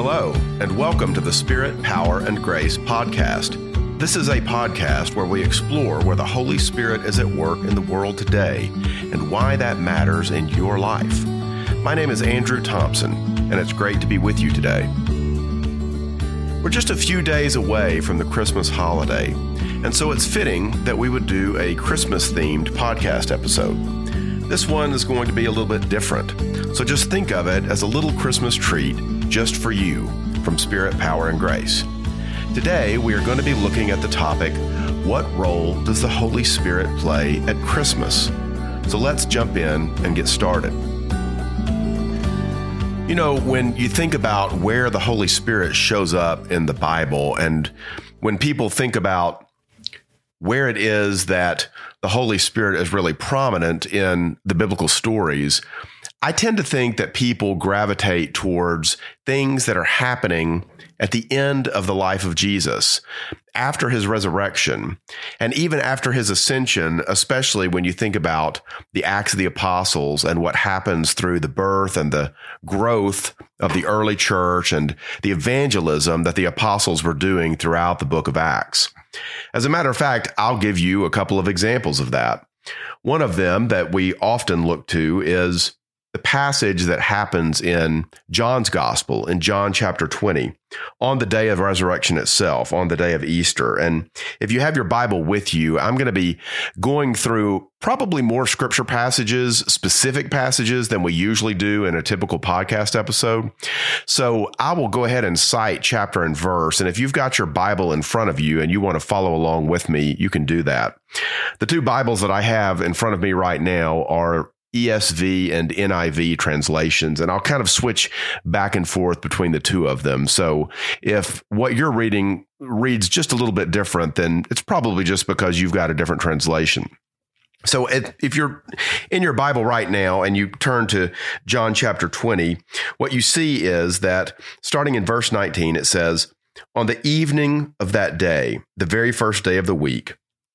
Hello, and welcome to the Spirit, Power, and Grace podcast. This is a podcast where we explore where the Holy Spirit is at work in the world today and why that matters in your life. My name is Andrew Thompson, and it's great to be with you today. We're just a few days away from the Christmas holiday, and so it's fitting that we would do a Christmas themed podcast episode. This one is going to be a little bit different, so just think of it as a little Christmas treat just for you from Spirit, Power, and Grace. Today, we are going to be looking at the topic What role does the Holy Spirit play at Christmas? So let's jump in and get started. You know, when you think about where the Holy Spirit shows up in the Bible, and when people think about where it is that the Holy Spirit is really prominent in the biblical stories, I tend to think that people gravitate towards things that are happening at the end of the life of Jesus, after his resurrection, and even after his ascension, especially when you think about the Acts of the Apostles and what happens through the birth and the growth of the early church and the evangelism that the apostles were doing throughout the book of Acts. As a matter of fact, I'll give you a couple of examples of that. One of them that we often look to is the passage that happens in John's gospel in John chapter 20 on the day of resurrection itself, on the day of Easter. And if you have your Bible with you, I'm going to be going through probably more scripture passages, specific passages than we usually do in a typical podcast episode. So I will go ahead and cite chapter and verse. And if you've got your Bible in front of you and you want to follow along with me, you can do that. The two Bibles that I have in front of me right now are ESV and NIV translations, and I'll kind of switch back and forth between the two of them. So if what you're reading reads just a little bit different, then it's probably just because you've got a different translation. So if you're in your Bible right now and you turn to John chapter 20, what you see is that starting in verse 19, it says, On the evening of that day, the very first day of the week,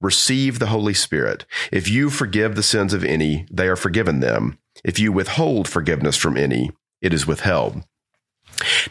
receive the Holy Spirit. If you forgive the sins of any, they are forgiven them. If you withhold forgiveness from any, it is withheld.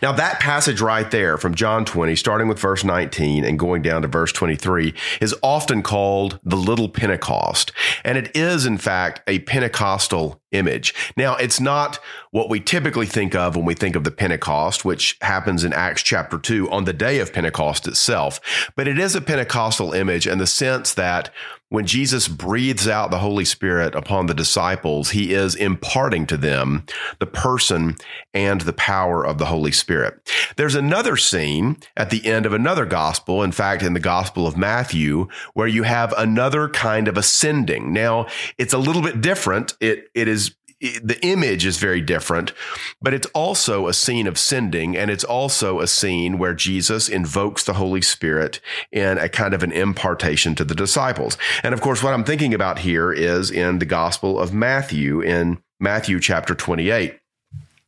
Now, that passage right there from John 20, starting with verse 19 and going down to verse 23, is often called the Little Pentecost. And it is, in fact, a Pentecostal image. Now, it's not what we typically think of when we think of the Pentecost, which happens in Acts chapter 2 on the day of Pentecost itself, but it is a Pentecostal image in the sense that when Jesus breathes out the Holy Spirit upon the disciples, he is imparting to them the person and the power of the Holy Spirit. There's another scene at the end of another gospel, in fact, in the Gospel of Matthew, where you have another kind of ascending. Now, it's a little bit different. It, it is the image is very different, but it's also a scene of sending, and it's also a scene where Jesus invokes the Holy Spirit in a kind of an impartation to the disciples. And of course, what I'm thinking about here is in the Gospel of Matthew, in Matthew chapter 28.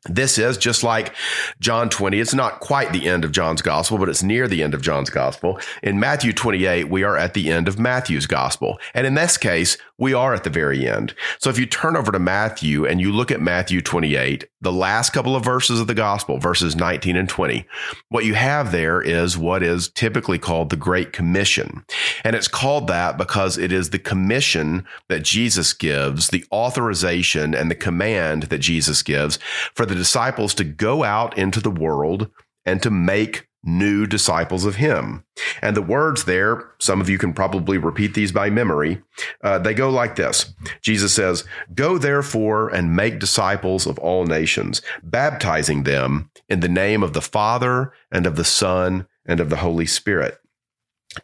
This is just like John 20. It's not quite the end of John's gospel, but it's near the end of John's gospel. In Matthew 28, we are at the end of Matthew's gospel. And in this case, we are at the very end. So if you turn over to Matthew and you look at Matthew 28, the last couple of verses of the gospel, verses 19 and 20, what you have there is what is typically called the Great Commission. And it's called that because it is the commission that Jesus gives, the authorization and the command that Jesus gives for the disciples to go out into the world and to make new disciples of him. And the words there, some of you can probably repeat these by memory. Uh, they go like this Jesus says, Go therefore and make disciples of all nations, baptizing them in the name of the Father and of the Son and of the Holy Spirit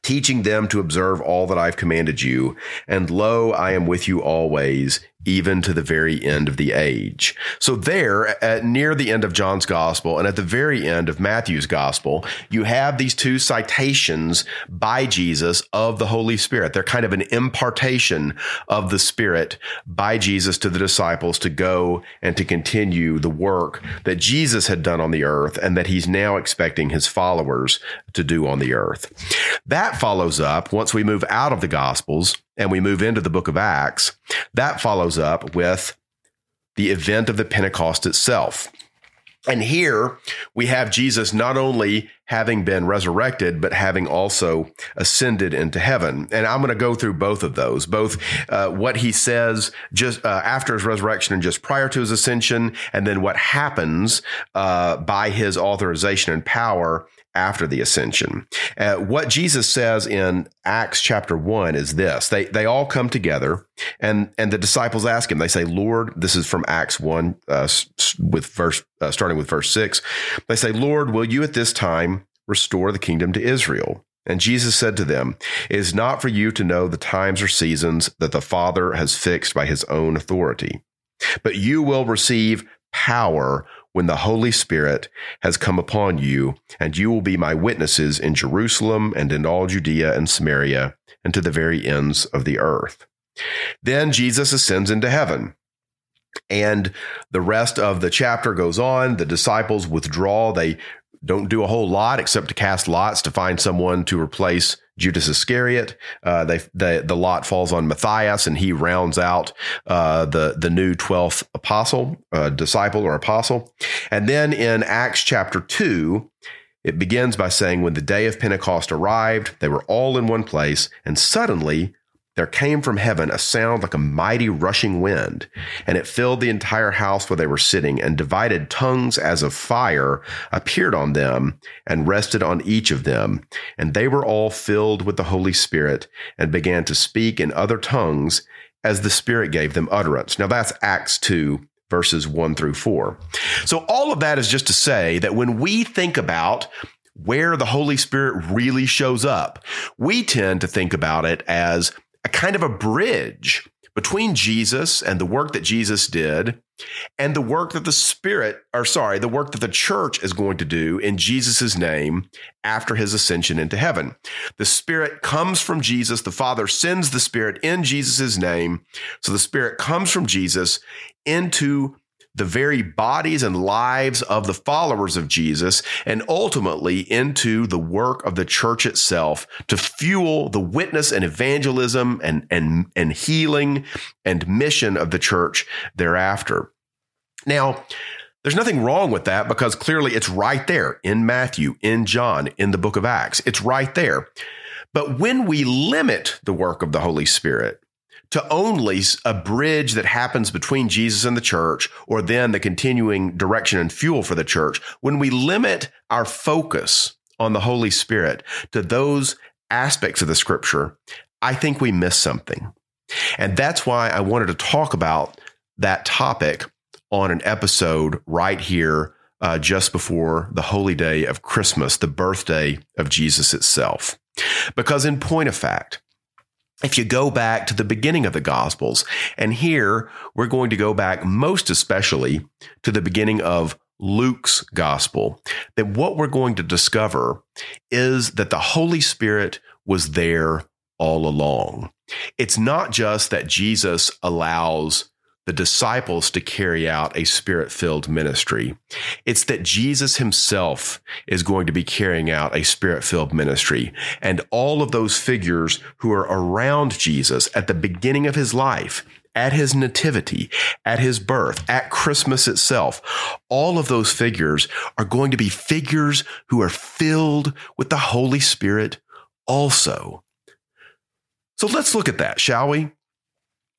teaching them to observe all that I've commanded you. And lo, I am with you always, even to the very end of the age. So, there, at, near the end of John's gospel and at the very end of Matthew's gospel, you have these two citations by Jesus of the Holy Spirit. They're kind of an impartation of the Spirit by Jesus to the disciples to go and to continue the work that Jesus had done on the earth and that he's now expecting his followers to do on the earth. That follows up once we move out of the gospels and we move into the book of Acts, that follows up with the event of the Pentecost itself. And here we have Jesus not only having been resurrected, but having also ascended into heaven. And I'm going to go through both of those, both uh, what he says just uh, after his resurrection and just prior to his ascension, and then what happens uh, by his authorization and power after the ascension. Uh, what Jesus says in Acts chapter 1 is this. They they all come together and and the disciples ask him. They say, "Lord, this is from Acts 1 uh, with verse uh, starting with verse 6. They say, "Lord, will you at this time restore the kingdom to Israel?" And Jesus said to them, It is not for you to know the times or seasons that the Father has fixed by his own authority, but you will receive power when the Holy Spirit has come upon you, and you will be my witnesses in Jerusalem and in all Judea and Samaria and to the very ends of the earth. Then Jesus ascends into heaven. And the rest of the chapter goes on. The disciples withdraw. They don't do a whole lot except to cast lots to find someone to replace Judas Iscariot. Uh, they, they, the lot falls on Matthias, and he rounds out uh, the the new twelfth apostle, uh, disciple or apostle. And then in Acts chapter two, it begins by saying, "When the day of Pentecost arrived, they were all in one place, and suddenly there came from heaven a sound like a mighty rushing wind, and it filled the entire house where they were sitting, and divided tongues as of fire appeared on them and rested on each of them. And they were all filled with the Holy Spirit and began to speak in other tongues as the Spirit gave them utterance. Now that's Acts 2, verses 1 through 4. So all of that is just to say that when we think about where the Holy Spirit really shows up, we tend to think about it as a kind of a bridge between Jesus and the work that Jesus did and the work that the Spirit, or sorry, the work that the church is going to do in Jesus' name after his ascension into heaven. The Spirit comes from Jesus. The Father sends the Spirit in Jesus' name. So the Spirit comes from Jesus into the very bodies and lives of the followers of Jesus and ultimately into the work of the church itself to fuel the witness and evangelism and, and, and healing and mission of the church thereafter. Now, there's nothing wrong with that because clearly it's right there in Matthew, in John, in the book of Acts. It's right there. But when we limit the work of the Holy Spirit, to only a bridge that happens between Jesus and the church, or then the continuing direction and fuel for the church, when we limit our focus on the Holy Spirit to those aspects of the scripture, I think we miss something. And that's why I wanted to talk about that topic on an episode right here uh, just before the holy day of Christmas, the birthday of Jesus itself. Because, in point of fact, if you go back to the beginning of the Gospels, and here we're going to go back most especially to the beginning of Luke's Gospel, that what we're going to discover is that the Holy Spirit was there all along. It's not just that Jesus allows the disciples to carry out a spirit filled ministry. It's that Jesus himself is going to be carrying out a spirit filled ministry. And all of those figures who are around Jesus at the beginning of his life, at his nativity, at his birth, at Christmas itself, all of those figures are going to be figures who are filled with the Holy Spirit also. So let's look at that, shall we?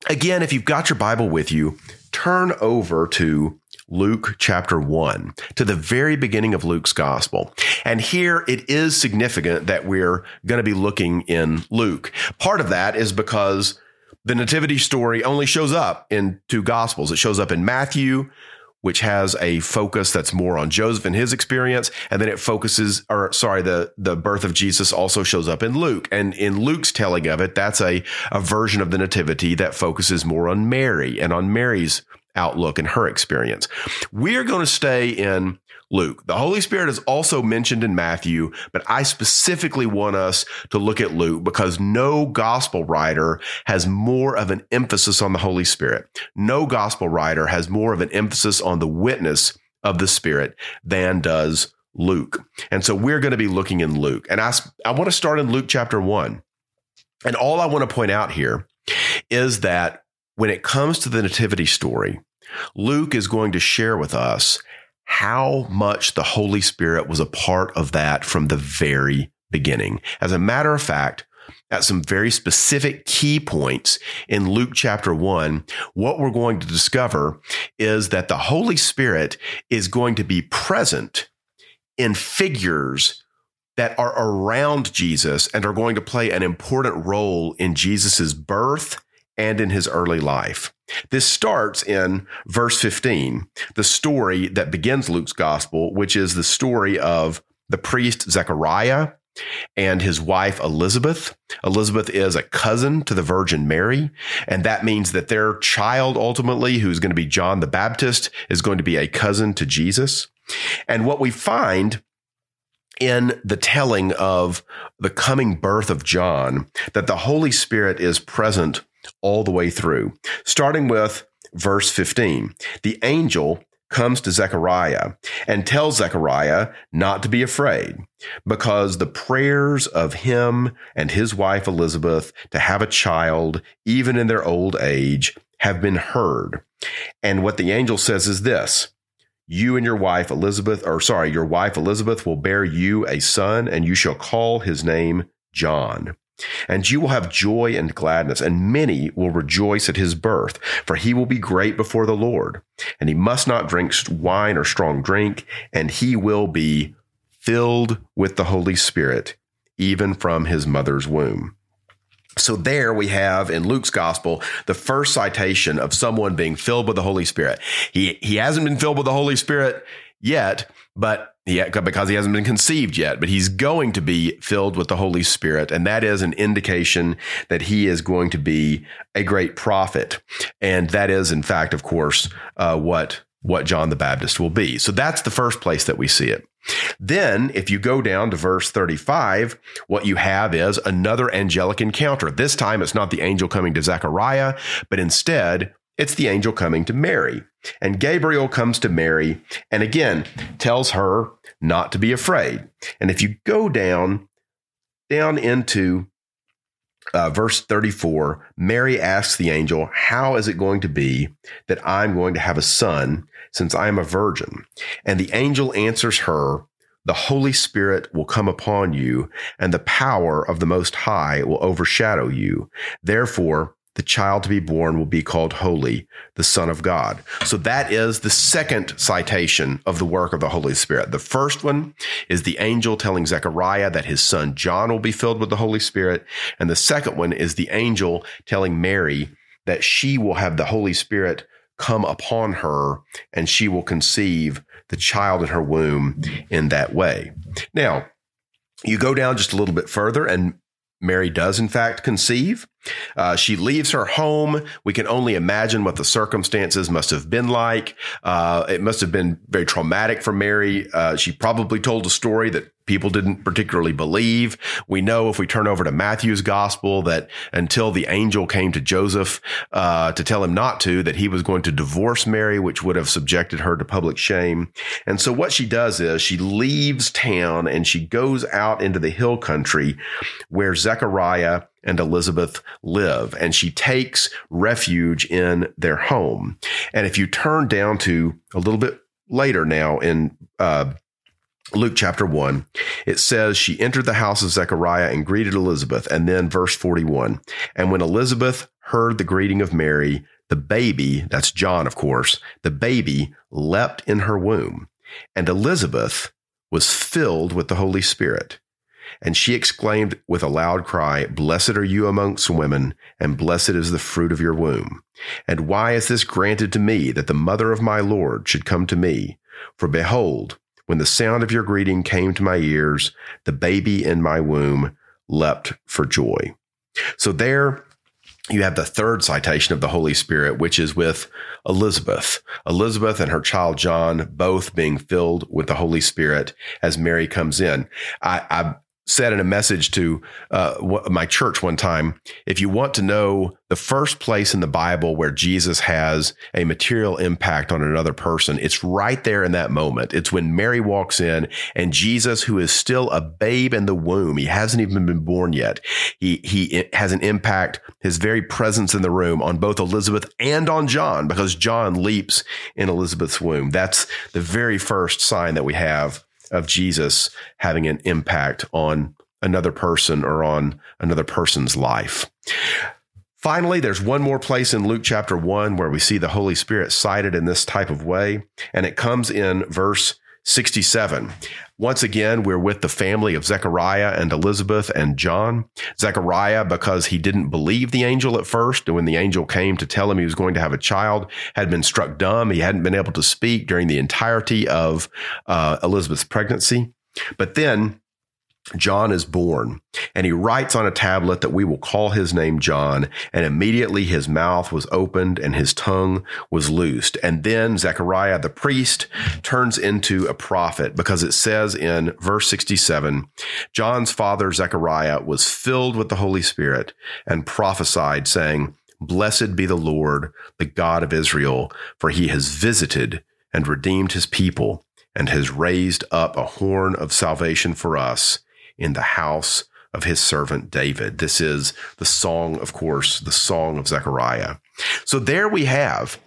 Again, if you've got your Bible with you, turn over to Luke chapter 1, to the very beginning of Luke's gospel. And here it is significant that we're going to be looking in Luke. Part of that is because the nativity story only shows up in two gospels. It shows up in Matthew which has a focus that's more on Joseph and his experience, and then it focuses, or sorry, the the birth of Jesus also shows up in Luke, and in Luke's telling of it, that's a a version of the nativity that focuses more on Mary and on Mary's outlook and her experience. We're going to stay in Luke. The Holy Spirit is also mentioned in Matthew, but I specifically want us to look at Luke because no gospel writer has more of an emphasis on the Holy Spirit. No gospel writer has more of an emphasis on the witness of the Spirit than does Luke. And so we're going to be looking in Luke. And I, I want to start in Luke chapter 1. And all I want to point out here is that when it comes to the nativity story, Luke is going to share with us how much the Holy Spirit was a part of that from the very beginning. As a matter of fact, at some very specific key points in Luke chapter 1, what we're going to discover is that the Holy Spirit is going to be present in figures that are around Jesus and are going to play an important role in Jesus's birth and in his early life. This starts in verse 15, the story that begins Luke's gospel, which is the story of the priest Zechariah and his wife Elizabeth. Elizabeth is a cousin to the Virgin Mary, and that means that their child ultimately, who's going to be John the Baptist, is going to be a cousin to Jesus. And what we find in the telling of the coming birth of John, that the Holy Spirit is present all the way through, starting with verse 15. The angel comes to Zechariah and tells Zechariah not to be afraid because the prayers of him and his wife Elizabeth to have a child, even in their old age, have been heard. And what the angel says is this you and your wife Elizabeth, or sorry, your wife Elizabeth will bear you a son, and you shall call his name John. And you will have joy and gladness, and many will rejoice at his birth, for he will be great before the Lord. And he must not drink wine or strong drink, and he will be filled with the Holy Spirit, even from his mother's womb. So there we have in Luke's gospel the first citation of someone being filled with the Holy Spirit. He he hasn't been filled with the Holy Spirit yet, but because he hasn't been conceived yet, but he's going to be filled with the Holy Spirit. And that is an indication that he is going to be a great prophet. And that is, in fact, of course, uh, what, what John the Baptist will be. So that's the first place that we see it. Then, if you go down to verse 35, what you have is another angelic encounter. This time, it's not the angel coming to Zechariah, but instead, it's the angel coming to Mary. And Gabriel comes to Mary and again tells her not to be afraid. And if you go down, down into uh, verse 34, Mary asks the angel, How is it going to be that I'm going to have a son since I am a virgin? And the angel answers her, The Holy Spirit will come upon you, and the power of the Most High will overshadow you. Therefore, the child to be born will be called holy, the Son of God. So that is the second citation of the work of the Holy Spirit. The first one is the angel telling Zechariah that his son John will be filled with the Holy Spirit. And the second one is the angel telling Mary that she will have the Holy Spirit come upon her and she will conceive the child in her womb in that way. Now, you go down just a little bit further, and Mary does, in fact, conceive. Uh, she leaves her home. We can only imagine what the circumstances must have been like. Uh, it must have been very traumatic for Mary. Uh, she probably told a story that people didn't particularly believe. We know if we turn over to Matthew's gospel that until the angel came to Joseph uh, to tell him not to, that he was going to divorce Mary, which would have subjected her to public shame. And so what she does is she leaves town and she goes out into the hill country where Zechariah and Elizabeth live, and she takes refuge in their home. And if you turn down to a little bit later now in uh, Luke chapter 1, it says, She entered the house of Zechariah and greeted Elizabeth. And then verse 41 And when Elizabeth heard the greeting of Mary, the baby, that's John, of course, the baby leapt in her womb. And Elizabeth was filled with the Holy Spirit. And she exclaimed with a loud cry, Blessed are you amongst women, and blessed is the fruit of your womb. And why is this granted to me, that the mother of my Lord should come to me? For behold, when the sound of your greeting came to my ears, the baby in my womb leapt for joy. So there you have the third citation of the Holy Spirit, which is with Elizabeth. Elizabeth and her child John both being filled with the Holy Spirit as Mary comes in. I, I said in a message to uh, my church one time if you want to know the first place in the Bible where Jesus has a material impact on another person, it's right there in that moment. It's when Mary walks in and Jesus, who is still a babe in the womb, he hasn't even been born yet. He, he has an impact, his very presence in the room on both Elizabeth and on John because John leaps in Elizabeth's womb. That's the very first sign that we have of Jesus having an impact on another person or on another person's life. Finally, there's one more place in Luke chapter 1 where we see the Holy Spirit cited in this type of way, and it comes in verse 67. Once again, we're with the family of Zechariah and Elizabeth and John. Zechariah, because he didn't believe the angel at first, and when the angel came to tell him he was going to have a child, had been struck dumb. He hadn't been able to speak during the entirety of uh, Elizabeth's pregnancy. But then John is born, and he writes on a tablet that we will call his name John. And immediately his mouth was opened and his tongue was loosed. And then Zechariah the priest turns into a prophet because it says in verse 67 John's father Zechariah was filled with the Holy Spirit and prophesied, saying, Blessed be the Lord, the God of Israel, for he has visited and redeemed his people and has raised up a horn of salvation for us in the house of his servant David. This is the song, of course, the song of Zechariah. So there we have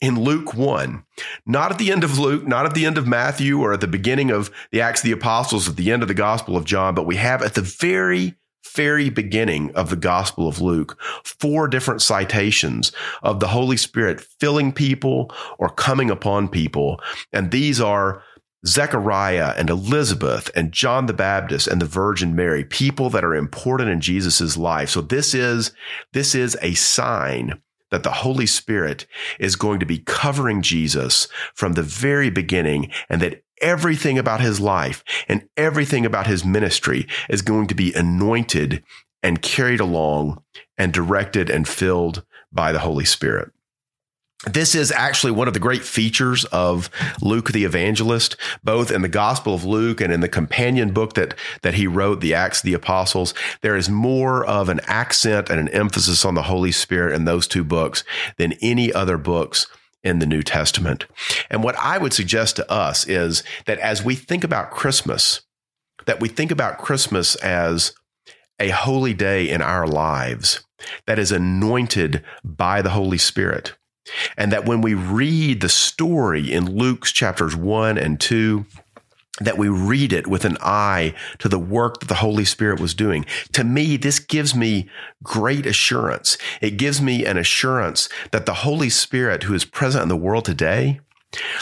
in Luke 1, not at the end of Luke, not at the end of Matthew or at the beginning of the Acts of the Apostles, at the end of the Gospel of John, but we have at the very very beginning of the Gospel of Luke, four different citations of the Holy Spirit filling people or coming upon people. And these are Zechariah and Elizabeth and John the Baptist and the Virgin Mary, people that are important in Jesus' life. So this is, this is a sign that the Holy Spirit is going to be covering Jesus from the very beginning and that everything about his life and everything about his ministry is going to be anointed and carried along and directed and filled by the Holy Spirit. This is actually one of the great features of Luke the evangelist, both in the Gospel of Luke and in the companion book that, that he wrote, the Acts of the Apostles. There is more of an accent and an emphasis on the Holy Spirit in those two books than any other books in the New Testament. And what I would suggest to us is that as we think about Christmas, that we think about Christmas as a holy day in our lives that is anointed by the Holy Spirit and that when we read the story in Luke's chapters 1 and 2, that we read it with an eye to the work that the Holy Spirit was doing. To me, this gives me great assurance. It gives me an assurance that the Holy Spirit who is present in the world today,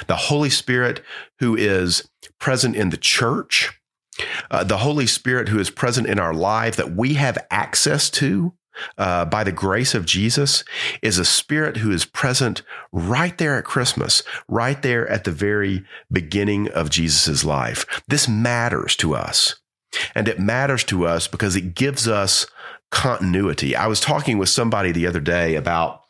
the Holy Spirit who is present in the church, uh, the Holy Spirit who is present in our life that we have access to, uh, by the grace of Jesus is a spirit who is present right there at Christmas, right there at the very beginning of Jesus' life. This matters to us. And it matters to us because it gives us continuity. I was talking with somebody the other day about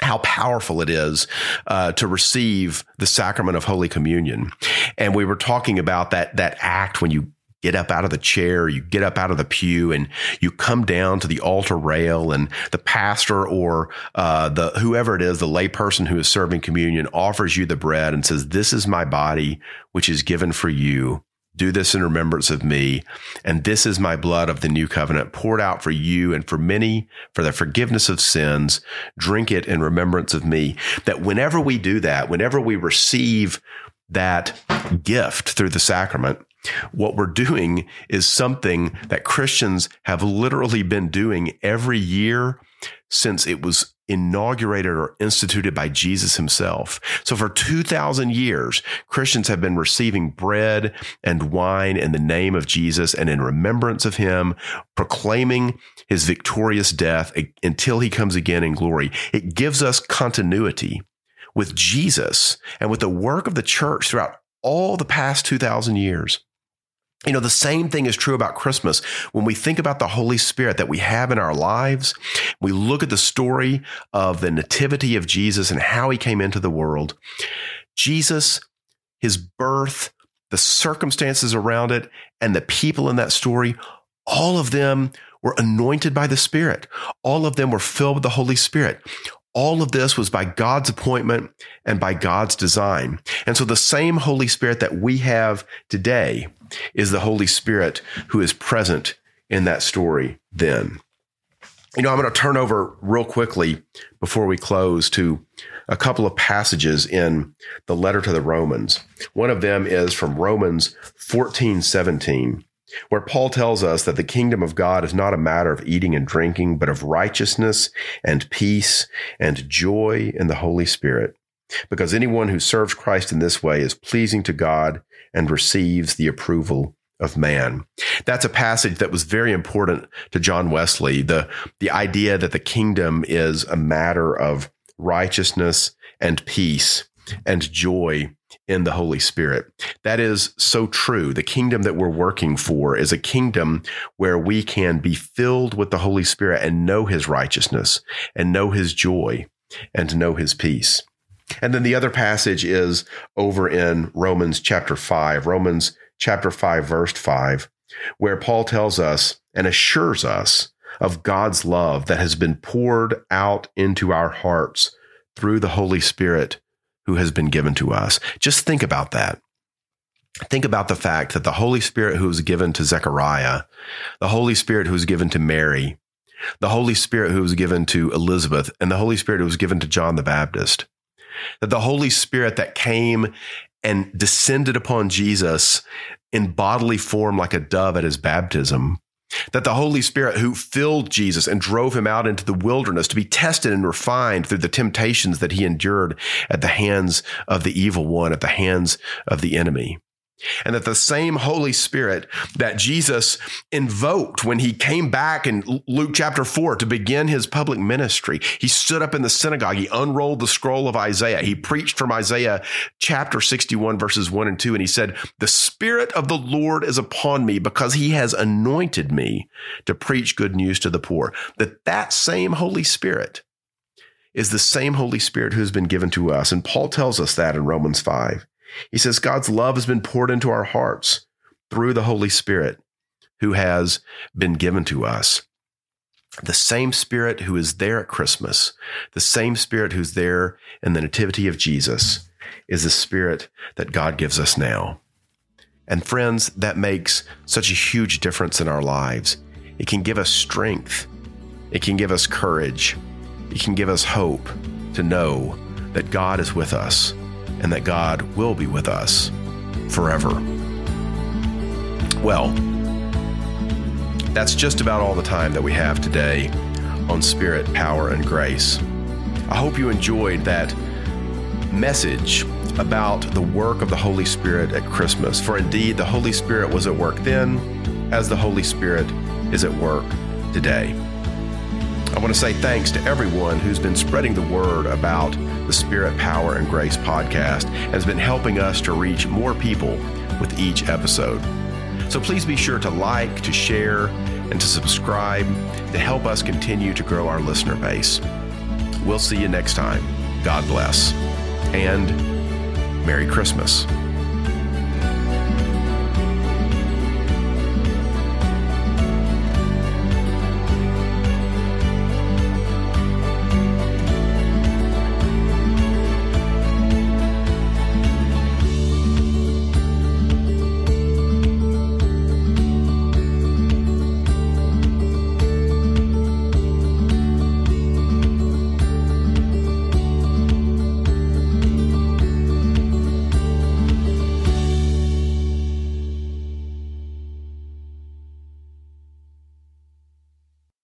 how powerful it is uh, to receive the sacrament of Holy Communion, and we were talking about that that act when you get up out of the chair, you get up out of the pew, and you come down to the altar rail, and the pastor or uh, the whoever it is, the layperson who is serving communion, offers you the bread and says, "This is my body, which is given for you." Do this in remembrance of me. And this is my blood of the new covenant poured out for you and for many for the forgiveness of sins. Drink it in remembrance of me. That whenever we do that, whenever we receive that gift through the sacrament, what we're doing is something that Christians have literally been doing every year since it was inaugurated or instituted by Jesus himself. So for 2,000 years, Christians have been receiving bread and wine in the name of Jesus and in remembrance of him, proclaiming his victorious death until he comes again in glory. It gives us continuity with Jesus and with the work of the church throughout all the past 2,000 years. You know, the same thing is true about Christmas. When we think about the Holy Spirit that we have in our lives, we look at the story of the nativity of Jesus and how he came into the world. Jesus, his birth, the circumstances around it, and the people in that story, all of them were anointed by the Spirit. All of them were filled with the Holy Spirit. All of this was by God's appointment and by God's design. And so the same Holy Spirit that we have today is the Holy Spirit who is present in that story then. You know, I'm going to turn over real quickly before we close to a couple of passages in the letter to the Romans. One of them is from Romans 14 17 where Paul tells us that the kingdom of God is not a matter of eating and drinking, but of righteousness and peace and joy in the Holy Spirit. Because anyone who serves Christ in this way is pleasing to God and receives the approval of man. That's a passage that was very important to John Wesley. The, the idea that the kingdom is a matter of righteousness and peace and joy in the Holy Spirit. That is so true. The kingdom that we're working for is a kingdom where we can be filled with the Holy Spirit and know his righteousness and know his joy and know his peace. And then the other passage is over in Romans chapter 5, Romans chapter 5, verse 5, where Paul tells us and assures us of God's love that has been poured out into our hearts through the Holy Spirit who has been given to us. Just think about that. Think about the fact that the Holy Spirit who was given to Zechariah, the Holy Spirit who was given to Mary, the Holy Spirit who was given to Elizabeth, and the Holy Spirit who was given to John the Baptist, that the Holy Spirit that came and descended upon Jesus in bodily form like a dove at his baptism that the Holy Spirit who filled Jesus and drove him out into the wilderness to be tested and refined through the temptations that he endured at the hands of the evil one, at the hands of the enemy. And that the same Holy Spirit that Jesus invoked when he came back in Luke chapter 4 to begin his public ministry, he stood up in the synagogue, he unrolled the scroll of Isaiah, he preached from Isaiah chapter 61, verses 1 and 2, and he said, The Spirit of the Lord is upon me because he has anointed me to preach good news to the poor. That that same Holy Spirit is the same Holy Spirit who has been given to us. And Paul tells us that in Romans 5. He says God's love has been poured into our hearts through the Holy Spirit who has been given to us. The same Spirit who is there at Christmas, the same Spirit who's there in the Nativity of Jesus, is the Spirit that God gives us now. And friends, that makes such a huge difference in our lives. It can give us strength, it can give us courage, it can give us hope to know that God is with us and that God will be with us forever. Well, that's just about all the time that we have today on Spirit, Power, and Grace. I hope you enjoyed that message about the work of the Holy Spirit at Christmas. For indeed, the Holy Spirit was at work then, as the Holy Spirit is at work today. I want to say thanks to everyone who's been spreading the word about the Spirit, Power, and Grace podcast, has been helping us to reach more people with each episode. So please be sure to like, to share, and to subscribe to help us continue to grow our listener base. We'll see you next time. God bless. And Merry Christmas.